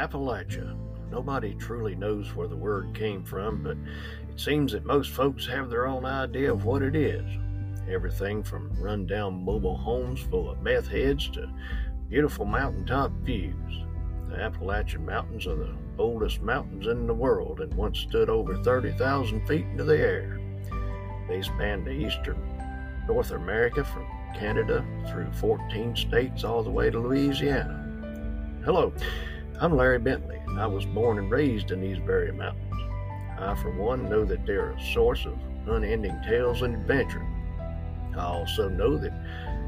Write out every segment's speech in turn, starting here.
Appalachia. Nobody truly knows where the word came from, but it seems that most folks have their own idea of what it is. Everything from rundown mobile homes full of meth heads to beautiful mountaintop views. The Appalachian Mountains are the oldest mountains in the world and once stood over 30,000 feet into the air. They span the eastern North America from Canada through 14 states all the way to Louisiana. Hello, I'm Larry Bentley, and I was born and raised in these very mountains. I, for one, know that they're a source of unending tales and adventure. I also know that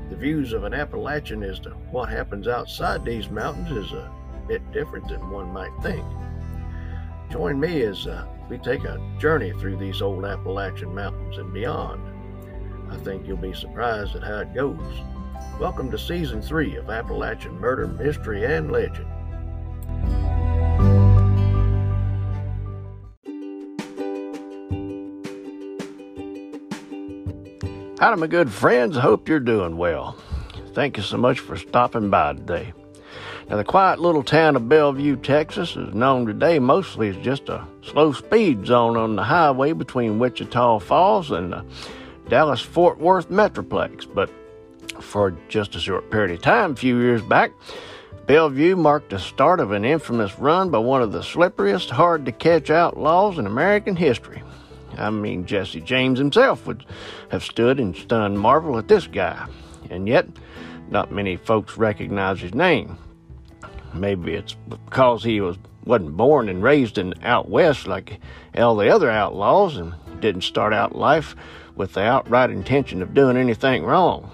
the views of an Appalachian as to what happens outside these mountains is a bit different than one might think. Join me as uh, we take a journey through these old Appalachian mountains and beyond. I think you'll be surprised at how it goes. Welcome to Season 3 of Appalachian Murder, Mystery, and Legend. Howdy, my good friends. Hope you're doing well. Thank you so much for stopping by today. Now, the quiet little town of Bellevue, Texas, is known today mostly as just a slow speed zone on the highway between Wichita Falls and the Dallas Fort Worth Metroplex. But for just a short period of time, a few years back, Bellevue marked the start of an infamous run by one of the slipperiest, hard to catch outlaws in American history. I mean, Jesse James himself would have stood in stunned marvel at this guy, and yet not many folks recognize his name. Maybe it's because he was wasn't born and raised in out west like all the other outlaws and didn't start out life with the outright intention of doing anything wrong.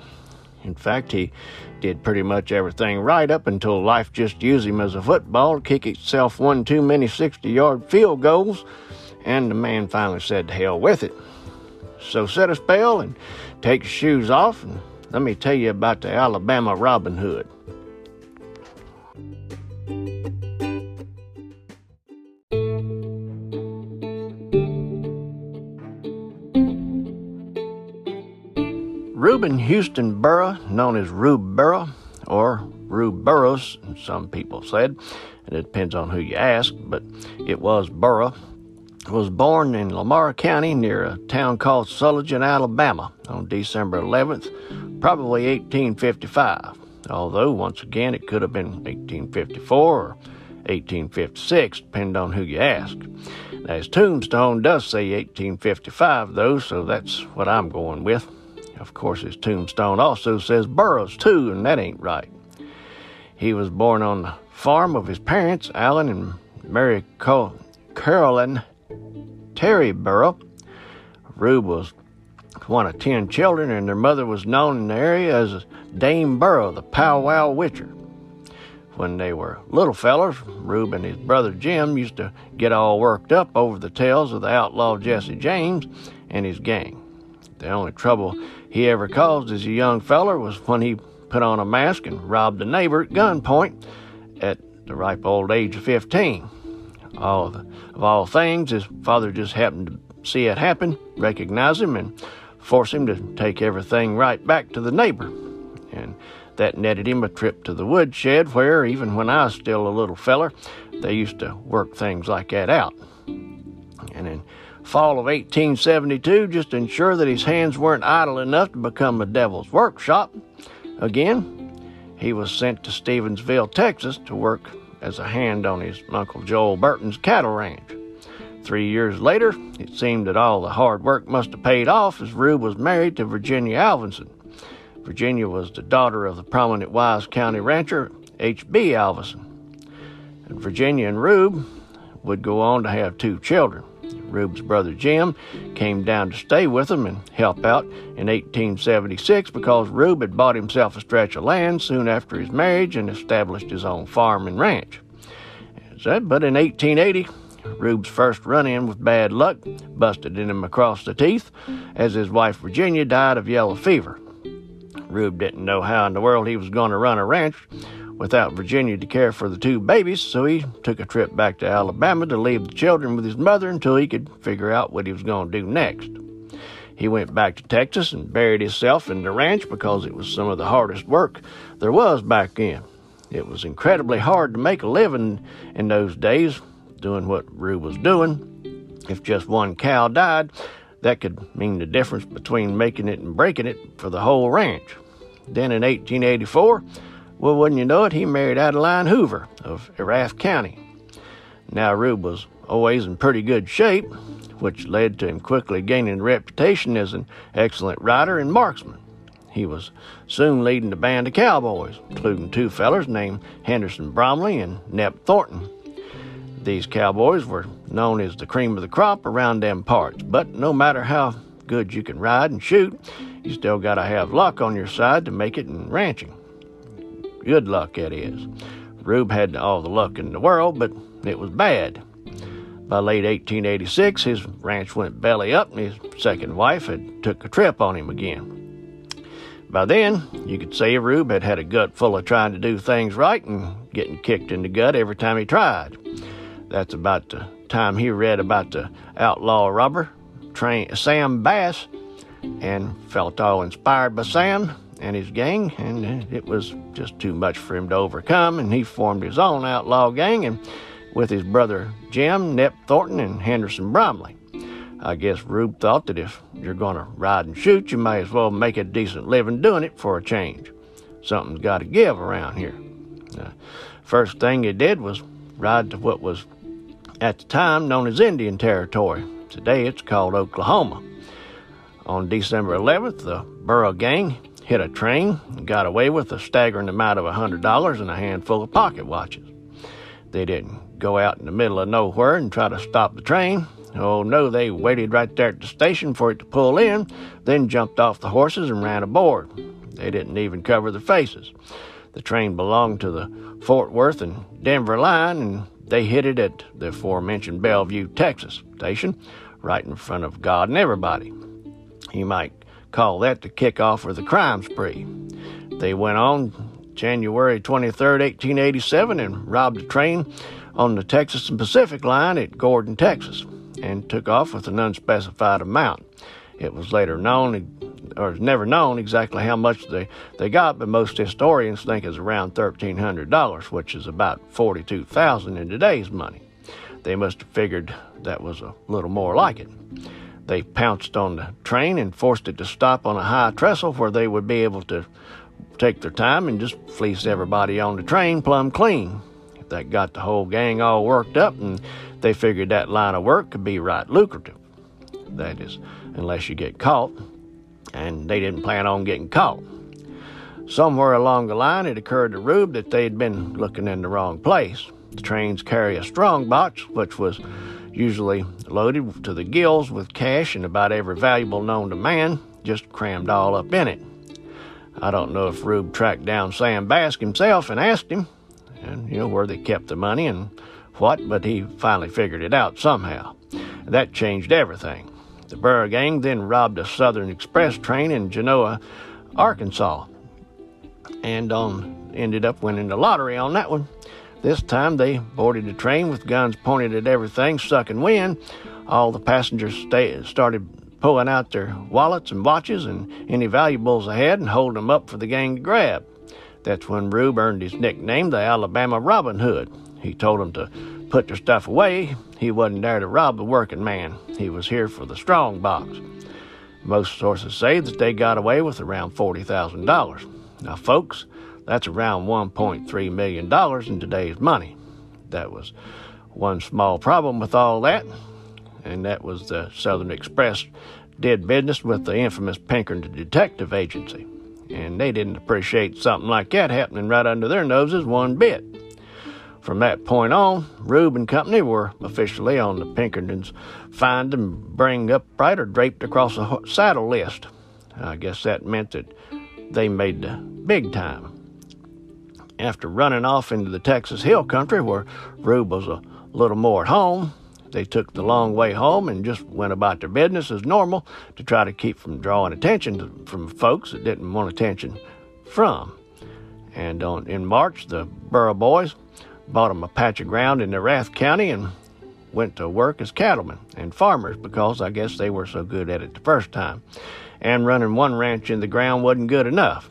In fact, he did pretty much everything right up until life just used him as a football to kick itself one too many 60 yard field goals, and the man finally said to hell with it. So set a spell and take your shoes off, and let me tell you about the Alabama Robin Hood. Reuben Houston Burrow, known as Rube Burrow, or Rube Burrows, some people said, and it depends on who you ask, but it was Burrow, was born in Lamar County near a town called Sulligent, Alabama, on December 11th, probably 1855. Although, once again, it could have been 1854 or 1856, depending on who you ask. Now, his tombstone does say 1855, though, so that's what I'm going with. Of course, his tombstone also says Burroughs, too, and that ain't right. He was born on the farm of his parents, Alan and Mary Carolyn Terry Burrow. Rube was one of ten children, and their mother was known in the area as Dame Burrow, the powwow witcher. When they were little fellers, Rube and his brother Jim used to get all worked up over the tales of the outlaw Jesse James and his gang. The only trouble he ever caused as a young feller was when he put on a mask and robbed a neighbor at gunpoint at the ripe old age of 15. All of, of all things, his father just happened to see it happen, recognize him, and force him to take everything right back to the neighbor. And that netted him a trip to the woodshed where, even when I was still a little feller, they used to work things like that out. And in fall of 1872 just to ensure that his hands weren't idle enough to become a devil's workshop. Again, he was sent to Stephenville, Texas to work as a hand on his Uncle Joel Burton's cattle ranch. Three years later, it seemed that all the hard work must have paid off as Rube was married to Virginia Alvinson. Virginia was the daughter of the prominent Wise County rancher H.B. Alvinson. And Virginia and Rube would go on to have two children. Rube's brother Jim came down to stay with them and help out in 1876 because Rube had bought himself a stretch of land soon after his marriage and established his own farm and ranch. But in 1880, Rube's first run in with bad luck busted in him across the teeth as his wife Virginia died of yellow fever. Rube didn't know how in the world he was going to run a ranch without Virginia to care for the two babies, so he took a trip back to Alabama to leave the children with his mother until he could figure out what he was going to do next. He went back to Texas and buried himself in the ranch because it was some of the hardest work there was back then. It was incredibly hard to make a living in those days doing what Rube was doing. If just one cow died, that could mean the difference between making it and breaking it for the whole ranch. Then in 1884, well, wouldn't you know it, he married Adeline Hoover of Erath County. Now, Rube was always in pretty good shape, which led to him quickly gaining a reputation as an excellent rider and marksman. He was soon leading a band of cowboys, including two fellers named Henderson Bromley and Nep Thornton. These cowboys were known as the cream of the crop around them parts, but no matter how good you can ride and shoot, you still gotta have luck on your side to make it in ranching. Good luck, that is. Rube had all the luck in the world, but it was bad. By late 1886, his ranch went belly up, and his second wife had took a trip on him again. By then, you could say Rube had had a gut full of trying to do things right and getting kicked in the gut every time he tried. That's about the time he read about the outlaw robber, Sam Bass, and felt all inspired by Sam and his gang, and it was just too much for him to overcome, and he formed his own outlaw gang and with his brother Jim, Nep Thornton, and Henderson Bromley. I guess Rube thought that if you're going to ride and shoot, you may as well make a decent living doing it for a change. Something's got to give around here. The first thing he did was ride to what was at the time known as Indian Territory. Today it's called Oklahoma. On December 11th, the Burrow Gang hit a train and got away with a staggering amount of $100 and a handful of pocket watches. They didn't go out in the middle of nowhere and try to stop the train. Oh no, they waited right there at the station for it to pull in, then jumped off the horses and ran aboard. They didn't even cover their faces. The train belonged to the Fort Worth and Denver line, and they hit it at the aforementioned Bellevue, Texas station, right in front of God and everybody. You might call that the kickoff of the crime spree. They went on January 23, 1887, and robbed a train on the Texas and Pacific line at Gordon, Texas, and took off with an unspecified amount. It was later known or is never known exactly how much they, they got, but most historians think it's around $1,300, which is about 42,000 in today's money. They must have figured that was a little more like it. They pounced on the train and forced it to stop on a high trestle where they would be able to take their time and just fleece everybody on the train plumb clean. That got the whole gang all worked up, and they figured that line of work could be right lucrative. That is, unless you get caught and they didn't plan on getting caught. Somewhere along the line, it occurred to Rube that they had been looking in the wrong place. The trains carry a strong box, which was usually loaded to the gills with cash and about every valuable known to man, just crammed all up in it. I don't know if Rube tracked down Sam Bass himself and asked him, and you know where they kept the money and what, but he finally figured it out somehow. That changed everything. The Burrow Gang then robbed a Southern Express train in Genoa, Arkansas, and um, ended up winning the lottery on that one. This time they boarded the train with guns pointed at everything, sucking wind. All the passengers stay, started pulling out their wallets and watches and any valuables they had and holding them up for the gang to grab. That's when Rube earned his nickname, the Alabama Robin Hood. He told them to put their stuff away. He wasn't there to rob the working man. He was here for the strong box. Most sources say that they got away with around $40,000. Now, folks, that's around $1.3 million in today's money. That was one small problem with all that, and that was the Southern Express did business with the infamous Pinkerton Detective Agency, and they didn't appreciate something like that happening right under their noses one bit. From that point on, Rube and Company were officially on the Pinkertons find and bring upright or draped across the saddle list. I guess that meant that they made the big time. After running off into the Texas Hill Country, where Rube was a little more at home, they took the long way home and just went about their business as normal to try to keep from drawing attention from folks that didn't want attention from. And on, in March, the Burrow Boys bought them a patch of ground in Erath County and went to work as cattlemen and farmers because I guess they were so good at it the first time. And running one ranch in the ground wasn't good enough.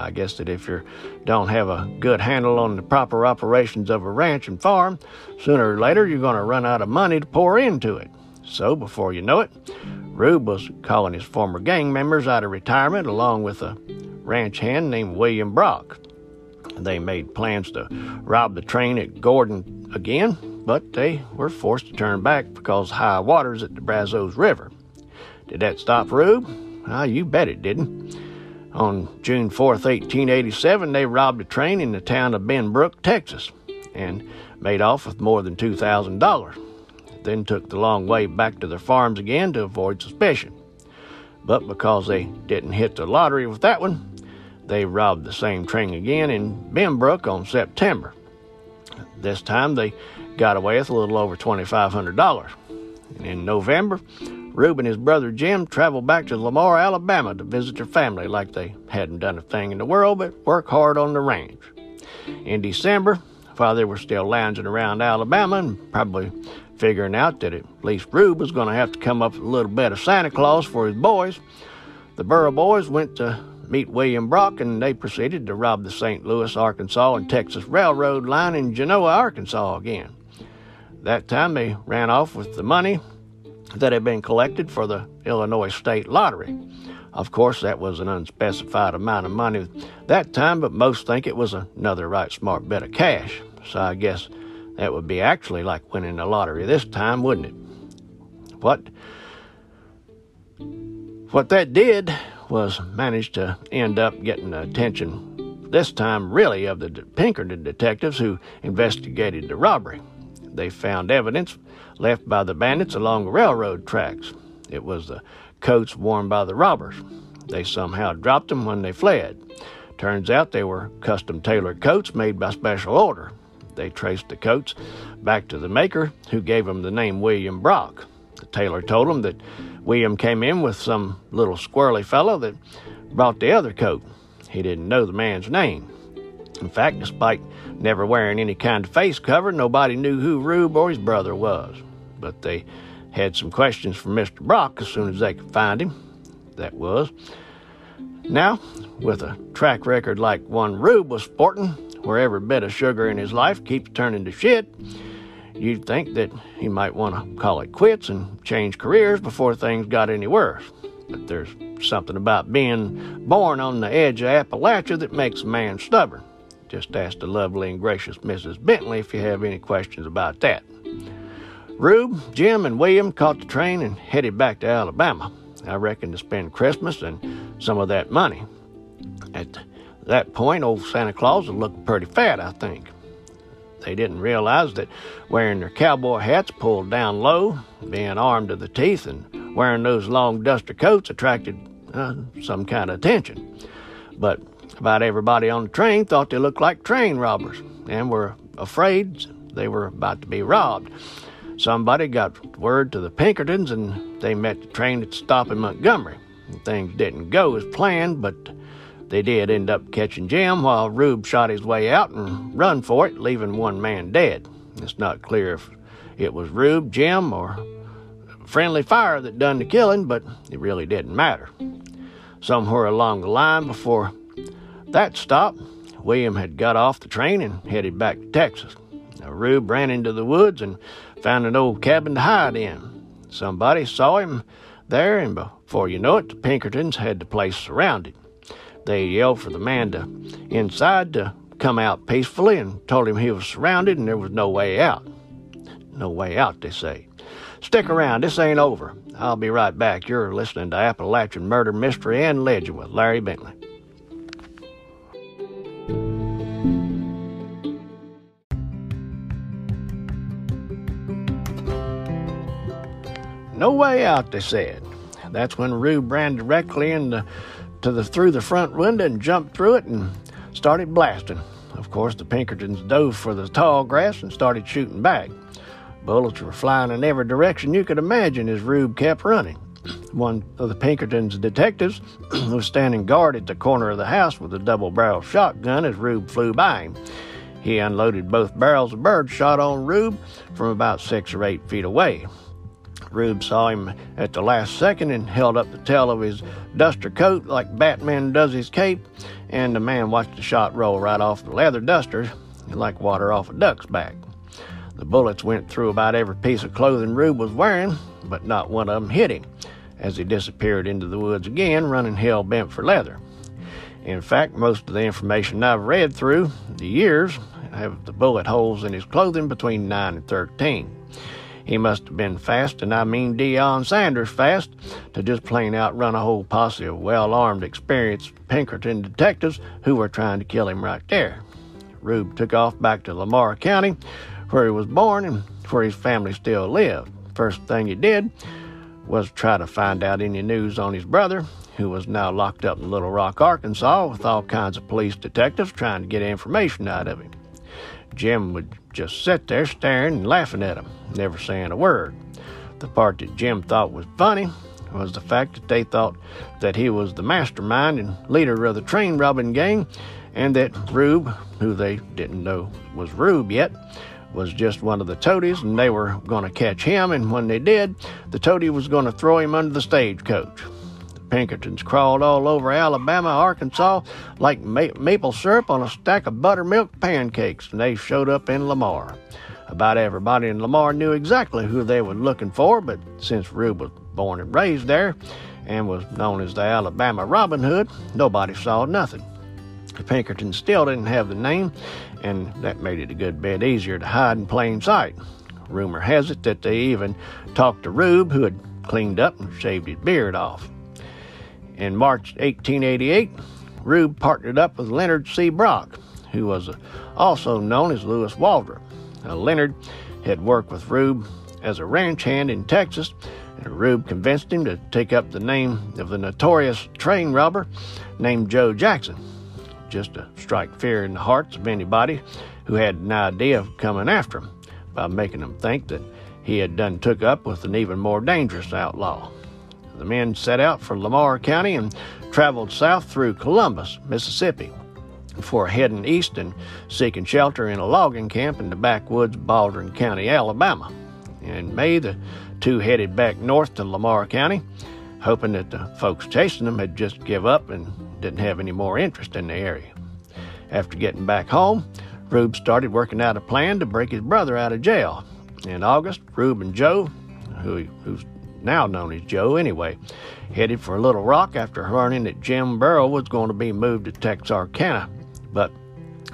I guess that if you don't have a good handle on the proper operations of a ranch and farm, sooner or later you're going to run out of money to pour into it. So before you know it, Rube was calling his former gang members out of retirement along with a ranch hand named William Brock. They made plans to rob the train at Gordon again, but they were forced to turn back because high waters at the Brazos River. Did that stop Rube? Ah, you bet it didn't. On June 4, 1887, they robbed a train in the town of Benbrook, Texas, and made off with more than $2,000. Then took the long way back to their farms again to avoid suspicion. But because they didn't hit the lottery with that one, they robbed the same train again in Benbrook on September. This time they got away with a little over $2,500. And in November, Rube and his brother Jim traveled back to Lamar, Alabama to visit their family like they hadn't done a thing in the world but work hard on the ranch. In December, while they were still lounging around Alabama and probably figuring out that at least Rube was going to have to come up with a little bit of Santa Claus for his boys, the Burrow boys went to meet William Brock and they proceeded to rob the St. Louis, Arkansas and Texas Railroad line in Genoa, Arkansas again. That time they ran off with the money that had been collected for the Illinois State Lottery. Of course, that was an unspecified amount of money that time, but most think it was another right smart bit of cash. So I guess that would be actually like winning the lottery this time, wouldn't it? What what that did was manage to end up getting the attention this time really of the Pinkerton detectives who investigated the robbery. They found evidence left by the bandits along railroad tracks. It was the coats worn by the robbers. They somehow dropped them when they fled. Turns out they were custom tailored coats made by special order. They traced the coats back to the maker, who gave them the name William Brock. The tailor told them that William came in with some little squirrely fellow that brought the other coat. He didn't know the man's name. In fact, despite never wearing any kind of face cover, nobody knew who Rube or his brother was but they had some questions for Mr. Brock as soon as they could find him. That was. Now, with a track record like one Rube was sporting, where every bit of sugar in his life keeps turning to shit, you'd think that he might want to call it quits and change careers before things got any worse. But there's something about being born on the edge of Appalachia that makes a man stubborn. Just ask the lovely and gracious Mrs. Bentley if you have any questions about that. Rube, Jim, and William caught the train and headed back to Alabama. I reckon to spend Christmas and some of that money. At that point, old Santa Claus was looking pretty fat, I think. They didn't realize that wearing their cowboy hats pulled down low, being armed to the teeth, and wearing those long duster coats attracted uh, some kind of attention. But about everybody on the train thought they looked like train robbers and were afraid they were about to be robbed. Somebody got word to the Pinkertons and they met the train at the stop in Montgomery. Things didn't go as planned, but they did end up catching Jim while Rube shot his way out and run for it, leaving one man dead. It's not clear if it was Rube, Jim, or friendly fire that done the killing, but it really didn't matter. Somewhere along the line before that stop, William had got off the train and headed back to Texas. Now, Rube ran into the woods and found an old cabin to hide in. Somebody saw him there, and before you know it, the Pinkertons had the place surrounded. They yelled for the man to inside to come out peacefully and told him he was surrounded and there was no way out. No way out, they say. Stick around, this ain't over. I'll be right back. You're listening to Appalachian Murder, Mystery, and Legend with Larry Bentley. No way out, they said. That's when Rube ran directly into to the through the front window and jumped through it and started blasting. Of course, the Pinkertons dove for the tall grass and started shooting back. Bullets were flying in every direction you could imagine as Rube kept running. One of the Pinkertons' detectives was standing guard at the corner of the house with a double barrel shotgun as Rube flew by him. He unloaded both barrels of bird shot on Rube from about six or eight feet away. Rube saw him at the last second and held up the tail of his duster coat like Batman does his cape, and the man watched the shot roll right off the leather duster like water off a duck's back. The bullets went through about every piece of clothing Rube was wearing, but not one of them hit him as he disappeared into the woods again, running hell bent for leather. In fact, most of the information I've read through the years have the bullet holes in his clothing between 9 and 13. He must have been fast, and I mean Deion Sanders fast, to just plain outrun a whole posse of well armed, experienced Pinkerton detectives who were trying to kill him right there. Rube took off back to Lamar County, where he was born and where his family still lived. First thing he did was try to find out any news on his brother, who was now locked up in Little Rock, Arkansas, with all kinds of police detectives trying to get information out of him. Jim would just sit there staring and laughing at him, never saying a word. The part that Jim thought was funny was the fact that they thought that he was the mastermind and leader of the train robbing gang, and that Rube, who they didn't know was Rube yet, was just one of the toadies, and they were going to catch him, and when they did, the toady was going to throw him under the stagecoach. Pinkertons crawled all over Alabama, Arkansas, like ma- maple syrup on a stack of buttermilk pancakes, and they showed up in Lamar. About everybody in Lamar knew exactly who they were looking for, but since Rube was born and raised there and was known as the Alabama Robin Hood, nobody saw nothing. The Pinkertons still didn't have the name, and that made it a good bit easier to hide in plain sight. Rumor has it that they even talked to Rube, who had cleaned up and shaved his beard off. In March 1888, Rube partnered up with Leonard C. Brock, who was also known as Lewis Waldrop. Now, Leonard had worked with Rube as a ranch hand in Texas, and Rube convinced him to take up the name of the notorious train robber named Joe Jackson just to strike fear in the hearts of anybody who had an idea of coming after him by making them think that he had done took up with an even more dangerous outlaw. The men set out for Lamar County and traveled south through Columbus, Mississippi, before heading east and seeking shelter in a logging camp in the backwoods of Baldwin County, Alabama. In May, the two headed back north to Lamar County, hoping that the folks chasing them had just give up and didn't have any more interest in the area. After getting back home, Rube started working out a plan to break his brother out of jail. In August, Rube and Joe, who, who's now known as Joe anyway, headed for Little Rock after learning that Jim Burrow was going to be moved to Texarkana. But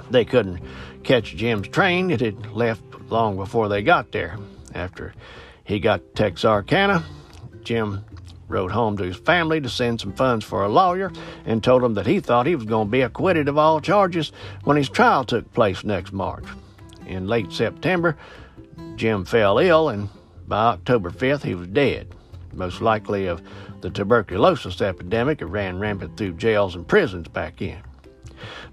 they couldn't catch Jim's train. It had left long before they got there. After he got to Texarkana, Jim wrote home to his family to send some funds for a lawyer and told them that he thought he was going to be acquitted of all charges when his trial took place next March. In late September, Jim fell ill, and by October 5th, he was dead, most likely of the tuberculosis epidemic that ran rampant through jails and prisons back in.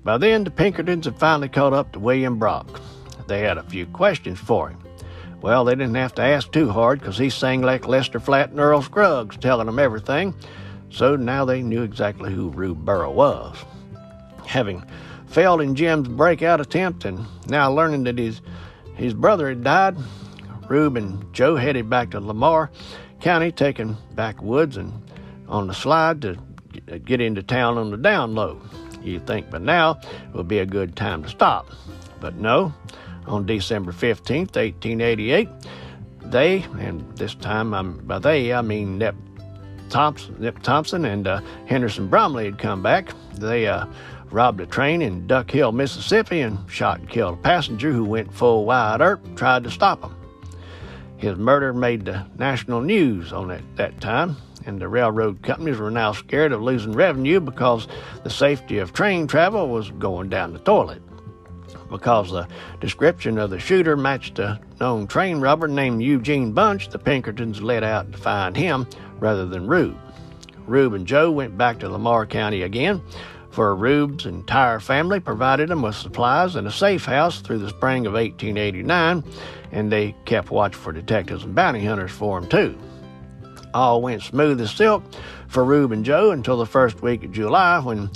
By then, the Pinkertons had finally caught up to William Brock. They had a few questions for him. Well, they didn't have to ask too hard because he sang like Lester Flatt and Earl Scruggs, telling them everything. So now they knew exactly who Rube Burrow was. Having failed in Jim's breakout attempt and now learning that his, his brother had died, Rube and Joe headed back to Lamar County, taking backwoods and on the slide to get into town on the down low. You'd think by now would be a good time to stop. But no, on December 15th, 1888. They, and this time I'm, by they I mean Nep Thompson, Nip Thompson and uh, Henderson Bromley had come back. They uh, robbed a train in Duck Hill, Mississippi, and shot and killed a passenger who went full wide and tried to stop him. His murder made the national news on it that time, and the railroad companies were now scared of losing revenue because the safety of train travel was going down the toilet. Because the description of the shooter matched a known train robber named Eugene Bunch, the Pinkertons let out to find him rather than Rube. Rube and Joe went back to Lamar County again, for Rube's entire family provided them with supplies and a safe house through the spring of 1889, and they kept watch for detectives and bounty hunters for him too. All went smooth as silk for Rube and Joe until the first week of July when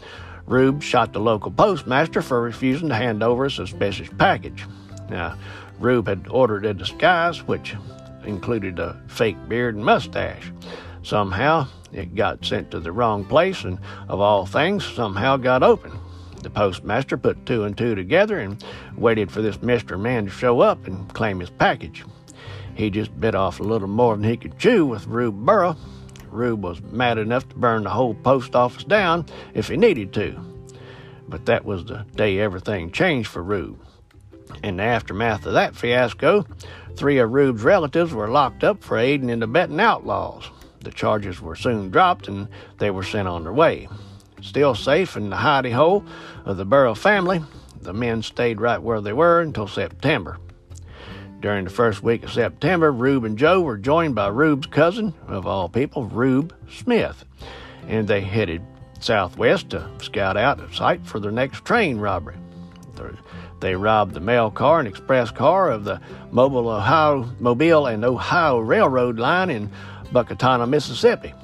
Rube shot the local postmaster for refusing to hand over a suspicious package. Now, Rube had ordered a disguise, which included a fake beard and mustache. Somehow, it got sent to the wrong place, and of all things, somehow got open. The postmaster put two and two together and waited for this Mr. Man to show up and claim his package. He just bit off a little more than he could chew with Rube Burrow. Rube was mad enough to burn the whole post office down if he needed to. But that was the day everything changed for Rube. In the aftermath of that fiasco, three of Rube's relatives were locked up for aiding and abetting outlaws. The charges were soon dropped and they were sent on their way. Still safe in the hidey hole of the Burrow family, the men stayed right where they were until September. During the first week of September, Rube and Joe were joined by Rube's cousin, of all people, Rube Smith, and they headed southwest to scout out a site for their next train robbery. They robbed the mail car and express car of the Mobile, Ohio, Mobile and Ohio Railroad line in Buckatunna, Mississippi.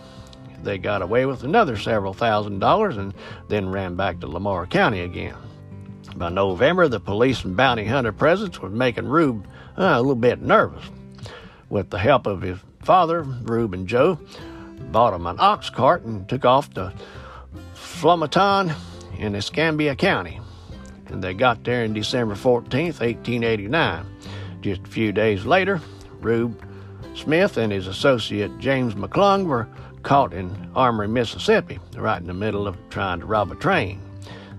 They got away with another several thousand dollars and then ran back to Lamar County again. By November, the police and bounty hunter presence was making Rube uh, a little bit nervous. With the help of his father, Rube and Joe bought him an ox cart and took off to Flomaton in Escambia County. And they got there on December 14th, 1889. Just a few days later, Rube Smith and his associate James McClung were caught in Amory, Mississippi, right in the middle of trying to rob a train.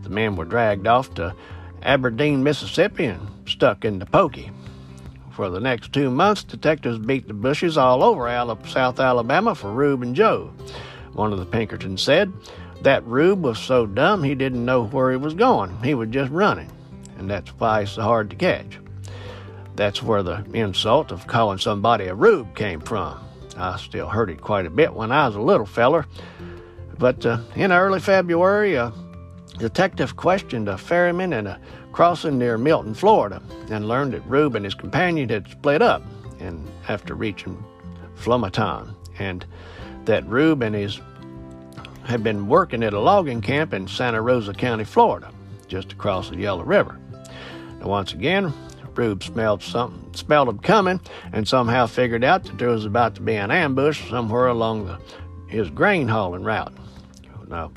The men were dragged off to Aberdeen, Mississippi, and stuck in the pokey. For the next two months, detectives beat the bushes all over South Alabama for Rube and Joe. One of the Pinkertons said that Rube was so dumb he didn't know where he was going. He was just running, and that's why he's so hard to catch. That's where the insult of calling somebody a Rube came from. I still heard it quite a bit when I was a little feller. But uh, in early February, a detective questioned a ferryman in a crossing near Milton, Florida, and learned that Rube and his companion had split up and after reaching Flomaton, and that Rube and his had been working at a logging camp in Santa Rosa County, Florida, just across the Yellow River. Now, once again, Rube smelled something, smelled them coming, and somehow figured out that there was about to be an ambush somewhere along the, his grain hauling route. Now,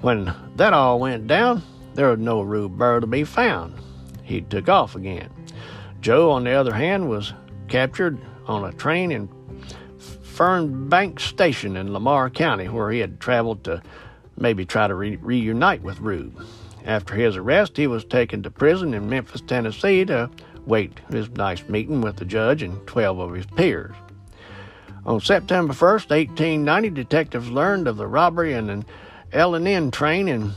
when that all went down, there was no Rube Burr to be found. He took off again. Joe, on the other hand, was captured on a train in Fernbank Station in Lamar County, where he had traveled to maybe try to re- reunite with Rube. After his arrest, he was taken to prison in Memphis, Tennessee to wait his nice meeting with the judge and 12 of his peers. On September 1st, 1890, detectives learned of the robbery in an L&N train in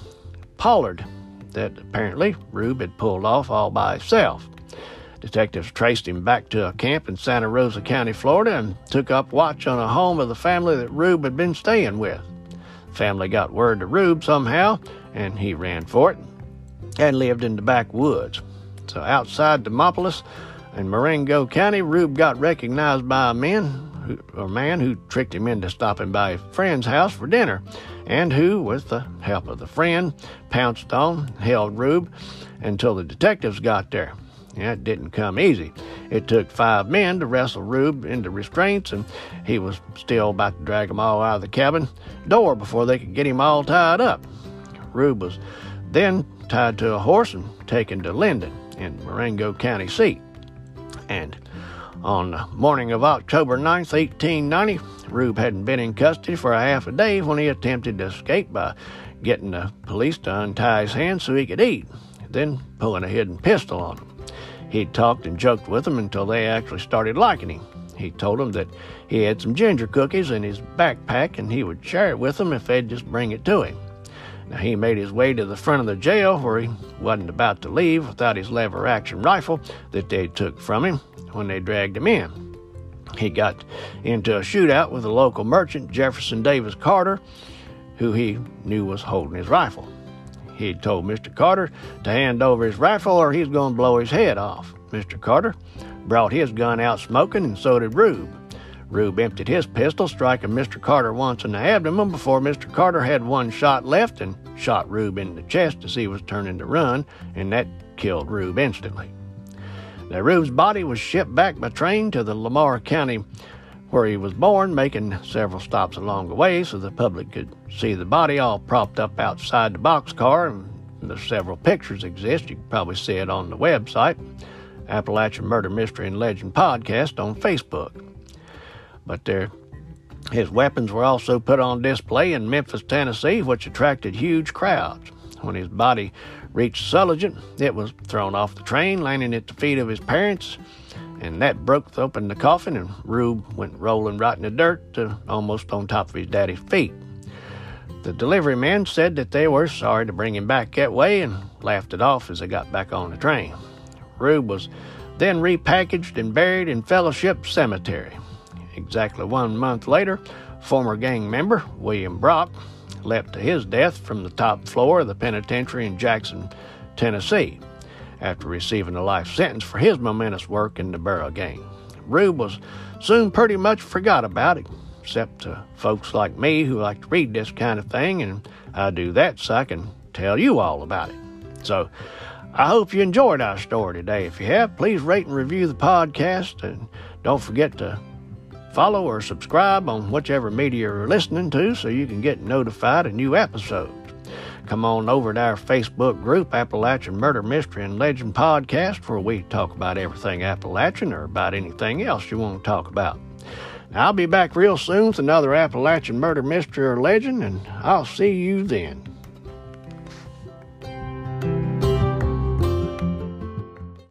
Pollard that apparently Rube had pulled off all by himself. Detectives traced him back to a camp in Santa Rosa County, Florida, and took up watch on a home of the family that Rube had been staying with. The family got word to Rube somehow, and he ran for it and lived in the backwoods. So outside Demopolis in Marengo County, Rube got recognized by a man, who, a man who tricked him into stopping by a friend's house for dinner, and who, with the help of the friend, pounced on, held Rube until the detectives got there. Yeah, it didn't come easy. It took five men to wrestle Rube into restraints, and he was still about to drag them all out of the cabin door before they could get him all tied up. Rube was then tied to a horse and taken to Linden in Marengo County seat. And on the morning of October 9th, 1890, Rube hadn't been in custody for a half a day when he attempted to escape by getting the police to untie his hands so he could eat, then pulling a hidden pistol on him. He talked and joked with them until they actually started liking him. He told them that he had some ginger cookies in his backpack and he would share it with them if they'd just bring it to him. Now, he made his way to the front of the jail where he wasn't about to leave without his lever action rifle that they took from him when they dragged him in. He got into a shootout with a local merchant, Jefferson Davis Carter, who he knew was holding his rifle. He told Mr. Carter to hand over his rifle or he's going to blow his head off. Mr. Carter brought his gun out smoking, and so did Rube. Rube emptied his pistol, striking Mr. Carter once in the abdomen before Mr. Carter had one shot left and shot Rube in the chest as he was turning to run, and that killed Rube instantly. Now, Rube's body was shipped back by train to the Lamar County where he was born, making several stops along the way so the public could see the body all propped up outside the boxcar. And the several pictures exist. You can probably see it on the website, Appalachian Murder Mystery and Legend Podcast on Facebook. But there, his weapons were also put on display in Memphis, Tennessee, which attracted huge crowds. When his body reached Sulligent, it was thrown off the train, landing at the feet of his parents and that broke open the coffin, and Rube went rolling right in the dirt to almost on top of his daddy's feet. The delivery man said that they were sorry to bring him back that way and laughed it off as they got back on the train. Rube was then repackaged and buried in Fellowship Cemetery. Exactly one month later, former gang member William Brock leapt to his death from the top floor of the penitentiary in Jackson, Tennessee after receiving a life sentence for his momentous work in the Burrow gang. Rube was soon pretty much forgot about it, except to folks like me who like to read this kind of thing, and I do that so I can tell you all about it. So, I hope you enjoyed our story today. If you have, please rate and review the podcast, and don't forget to follow or subscribe on whichever media you're listening to so you can get notified of new episodes. Come on over to our Facebook group, Appalachian Murder Mystery and Legend Podcast, where we talk about everything Appalachian or about anything else you want to talk about. Now, I'll be back real soon with another Appalachian Murder Mystery or Legend, and I'll see you then.